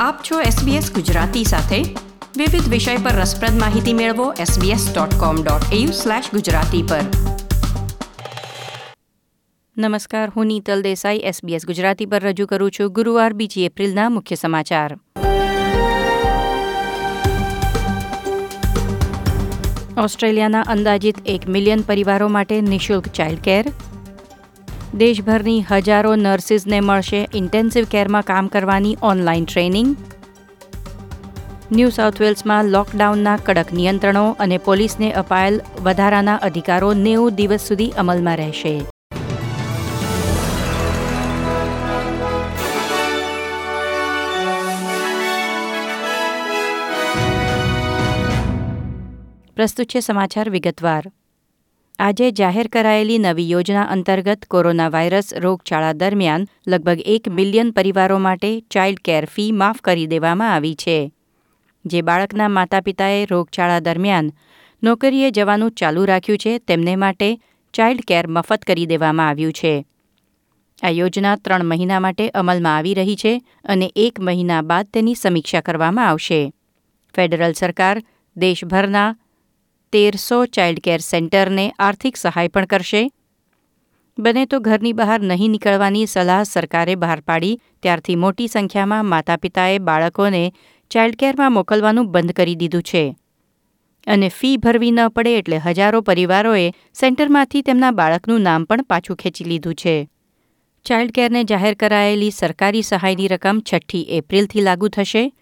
આપ છો SBS ગુજરાતી સાથે. વિવિધ વિષય પર રસપ્રદ માહિતી મેળવો sbs.com.au/gujarati પર. નમસ્કાર, હું નીતલ દેસાઈ, SBS ગુજરાતી પર રજૂ કરું છું ગુરુવાર બીજી એપ્રિલના મુખ્ય સમાચાર. ઓસ્ટ્રેલિયાના અંદાજિત એક મિલિયન પરિવારો માટે નિઃશુલ્ક ચાઇલ્ડ કેર દેશભરની હજારો નર્સિસને મળશે ઇન્ટેન્સિવ કેરમાં કામ કરવાની ઓનલાઈન ટ્રેનિંગ. ન્યૂ સાઉથ વેલ્સમાં લોકડાઉનના કડક નિયંત્રણો અને પોલીસને અપાયેલ વધારાના અધિકારો નેવું દિવસ સુધી અમલમાં રહેશે. પ્રસ્તુત છે સમાચાર વિગતવાર. આજે જાહેર કરાયેલી નવી યોજના અંતર્ગત કોરોના વાયરસ રોગચાળા દરમિયાન લગભગ એક મિલિયન પરિવારો માટે ચાઇલ્ડ કેર ફી માફ કરી દેવામાં આવી છે. જે બાળકના માતા પિતાએ રોગચાળા દરમિયાન નોકરીએ જવાનું ચાલુ રાખ્યું છે, તેમને માટે ચાઇલ્ડ કેર મફત કરી દેવામાં આવ્યું છે. આ યોજના ત્રણ મહિના માટે અમલમાં આવી રહી છે અને એક મહિના બાદ તેની સમીક્ષા કરવામાં આવશે. ફેડરલ સરકાર દેશભરના તેરસો ચાઇલ્ડ કેર સેન્ટરને આર્થિક સહાય પણ કરશે. બને તો ઘરની બહાર નહીં નીકળવાની સલાહ સરકારે બહાર પાડી, ત્યારથી મોટી સંખ્યામાં માતા પિતાએ બાળકોને ચાઇલ્ડ કેરમાં મોકલવાનું બંધ કરી દીધું છે. અને ફી ભરવી ન પડે એટલે હજારો પરિવારોએ સેન્ટરમાંથી તેમના બાળકનું નામ પણ પાછું ખેંચી લીધું છે. ચાઇલ્ડ કેરને જાહેર કરાયેલી સરકારી સહાયની રકમ છઠ્ઠી એપ્રિલથી લાગુ થશે.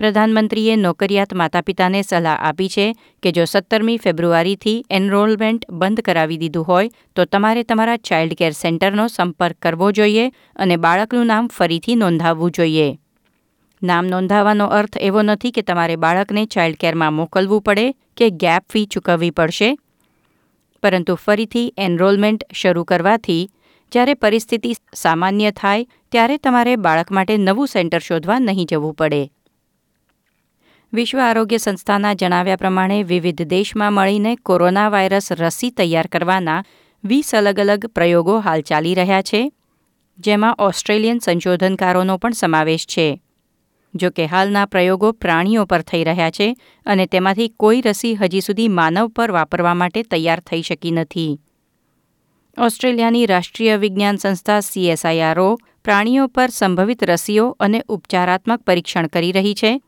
પ્રધાનમંત્રીએ નોકરિયાત માતા પિતાને સલાહ આપી છે કે જો સત્તરમી ફેબ્રુઆરીથી એનરોલમેન્ટ બંધ કરાવી દીધું હોય, તો તમારે તમારા ચાઇલ્ડ કેર સેન્ટરનો સંપર્ક કરવો જોઈએ અને બાળકનું નામ ફરીથી નોંધાવવું જોઈએ. નામ નોંધાવવાનો અર્થ એવો નથી કે તમારે બાળકને ચાઇલ્ડ કેરમાં મોકલવું પડે કે ગેપ ફી ચૂકવવી પડશે. પરંતુ ફરીથી એનરોલમેન્ટ શરૂ કરવાથી, જ્યારે પરિસ્થિતિ સામાન્ય થાય, ત્યારે તમારે બાળક માટે નવું સેન્ટર શોધવા નહીં જવું પડે. વિશ્વ આરોગ્ય સંસ્થાના જણાવ્યા પ્રમાણે વિવિધ દેશમાં મળીને કોરોના વાયરસ રસી તૈયાર કરવાના વીસ અલગ અલગ પ્રયોગો હાલ ચાલી રહ્યા છે, જેમાં ઓસ્ટ્રેલિયન સંશોધનકારોનો પણ સમાવેશ છે. જો કે હાલના પ્રયોગો પ્રાણીઓ પર થઈ રહ્યા છે અને તેમાંથી કોઈ રસી હજી સુધી માનવ પર વાપરવા માટે તૈયાર થઈ શકી નથી. ઓસ્ટ્રેલિયાની રાષ્ટ્રીય વિજ્ઞાન સંસ્થા સીએસઆઈઆરઓ પ્રાણીઓ પર સંભવિત રસીઓ અને ઉપચારાત્મક પરીક્ષણ કરી રહી છે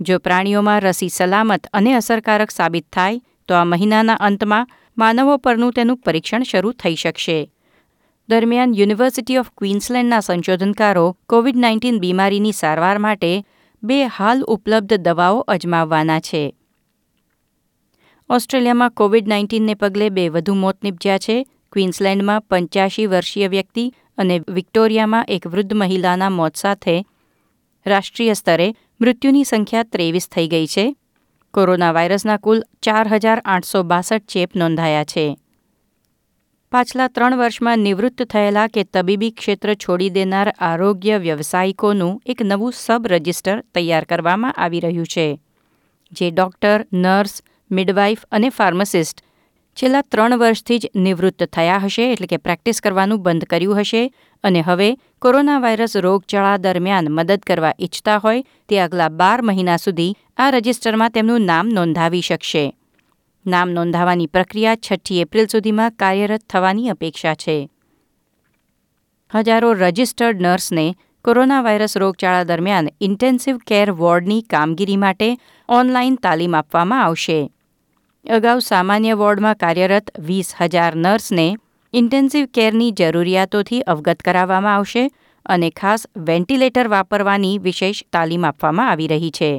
જો પ્રાણીઓમાં રસી સલામત અને અસરકારક સાબિત થાય, તો આ મહિનાના અંતમાં માનવો પરનું તેનું પરીક્ષણ શરૂ થઈ શકશે. દરમિયાન યુનિવર્સિટી ઓફ ક્વીન્સલેન્ડના સંશોધનકારો કોવિડ નાઇન્ટીન બીમારીની સારવાર માટે બે હાલ ઉપલબ્ધ દવાઓ અજમાવવાના છે. ઓસ્ટ્રેલિયામાં કોવિડ નાઇન્ટીનને પગલે બે વધુ મોત નીપજ્યા છે. ક્વીન્સલેન્ડમાં પંચ્યાસી વર્ષીય વ્યક્તિ અને વિક્ટોરિયામાં એક વૃદ્ધ મહિલાના મોત સાથે રાષ્ટ્રીય સ્તરે મૃત્યુની સંખ્યા ત્રેવીસ થઈ ગઈ છે. કોરોના વાયરસના કુલ ચાર હજાર આઠસો બાસઠ ચેપ નોંધાયા છે. પાછલા ત્રણ વર્ષમાં નિવૃત્ત થયેલા કે તબીબી ક્ષેત્ર છોડી દેનાર આરોગ્ય વ્યવસાયિકોનું એક નવું સબ રજિસ્ટર તૈયાર કરવામાં આવી રહ્યું છે, જે ડૉક્ટર, નર્સ, મિડવાઇફ અને ફાર્માસિસ્ટ છેલ્લા ત્રણ વર્ષથી જ નિવૃત્ત થયા હશે, એટલે કે પ્રેક્ટિસ કરવાનું બંધ કર્યું હશે. અને હવે કોરોના વાયરસ રોગચાળા દરમિયાન મદદ કરવા ઈચ્છતા હોય, તે આગલા બાર મહિના સુધી આ રજિસ્ટરમાં તેમનું નામ નોંધાવી શકશે. નામ નોંધાવાની પ્રક્રિયા છઠ્ઠી એપ્રિલ સુધીમાં કાર્યરત થવાની અપેક્ષા છે. હજારો રજિસ્ટર્ડ નર્સને કોરોના વાયરસ રોગચાળા દરમિયાન ઇન્ટેન્સિવ કેર વોર્ડની કામગીરી માટે ઓનલાઈન તાલીમ આપવામાં આવશે. અગાઉ સામાન્ય વોર્ડમાં કાર્યરત વીસ હજાર નર્સને ઇન્ટેન્સિવ કેરની જરૂરિયાતોથી અવગત કરાવવામાં આવશે અને ખાસ વેન્ટિલેટર વાપરવાની વિશેષ તાલીમ આપવામાં આવી રહી છે.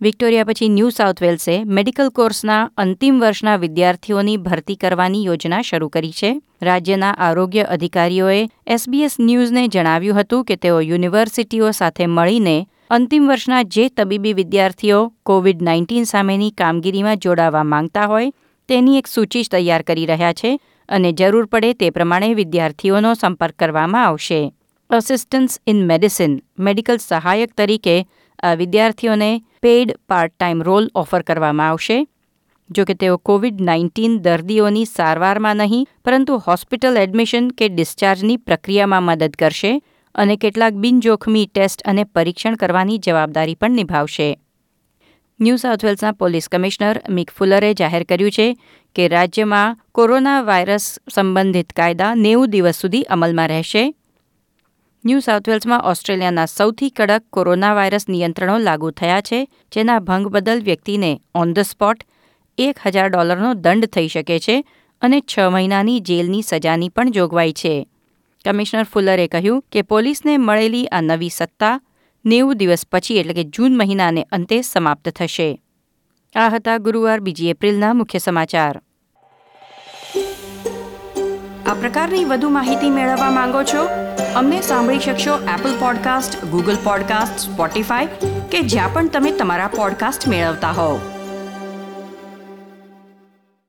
વિક્ટોરિયા પછી ન્યૂ સાઉથ વેલ્સે મેડિકલ કોર્સના અંતિમ વર્ષના વિદ્યાર્થીઓની ભરતી કરવાની યોજના શરૂ કરી છે. રાજ્યના આરોગ્ય અધિકારીઓએ એસબીએસ ન્યૂઝને જણાવ્યું હતું કે તેઓ યુનિવર્સિટીઓ સાથે મળીને અંતિમ વર્ષના જે તબીબી વિદ્યાર્થીઓ કોવિડ નાઇન્ટીન સામેની કામગીરીમાં જોડાવા માંગતા હોય, તેની એક સૂચિ તૈયાર કરી રહ્યા છે અને જરૂર પડે તે પ્રમાણે વિદ્યાર્થીઓનો સંપર્ક કરવામાં આવશે. અસિસ્ટન્સ ઇન મેડિસિન મેડિકલ સહાયક તરીકે આ વિદ્યાર્થીઓને paid part time role offer કરવામાં આવશે. જો કે તેઓ કોવિડ નાઇન્ટીન દર્દીઓની સારવારમાં નહીં, પરંતુ હોસ્પિટલ એડમિશન કે ડિસ્ચાર્જની પ્રક્રિયામાં મદદ કરશે. અને કેટલાક બિનજોખમી ટેસ્ટ અને પરીક્ષણ કરવાની જવાબદારી પણ નિભાવશે. ન્યૂ સાઉથ વેલ્સના પોલીસ કમિશનર મિક ફુલરે જાહેર કર્યું છે કે રાજ્યમાં કોરોના વાયરસ સંબંધિત કાયદા નેવું દિવસ સુધી અમલમાં રહેશે. ન્યૂ સાઉથ વેલ્સમાં ઓસ્ટ્રેલિયાના સૌથી કડક કોરોના વાયરસ નિયંત્રણો લાગુ થયા છે, જેના ભંગ બદલ વ્યક્તિને ઓન ધ સ્પોટ એક હજાર ડોલરનો દંડ થઈ શકે છે અને છ મહિનાની જેલની સજાની પણ જોગવાઈ છે. કમિશનર ફુલરે કહ્યું કે પોલીસને મળેલી આ નવી સત્તા નેવું દિવસ પછી એટલે કે જૂન મહિનાને અંતે સમાપ્ત થશે. આ હતા ગુરુવાર બીજી એપ્રિલના મુખ્ય સમાચાર. આ પ્રકારની વધુ માહિતી મેળવવા માંગો છો? અમને સાંભળી શકશો Apple podcast Google podcast Spotify કે જ્યાં પણ તમે તમારા પોડકાસ્ટ મેળવતા હોવ.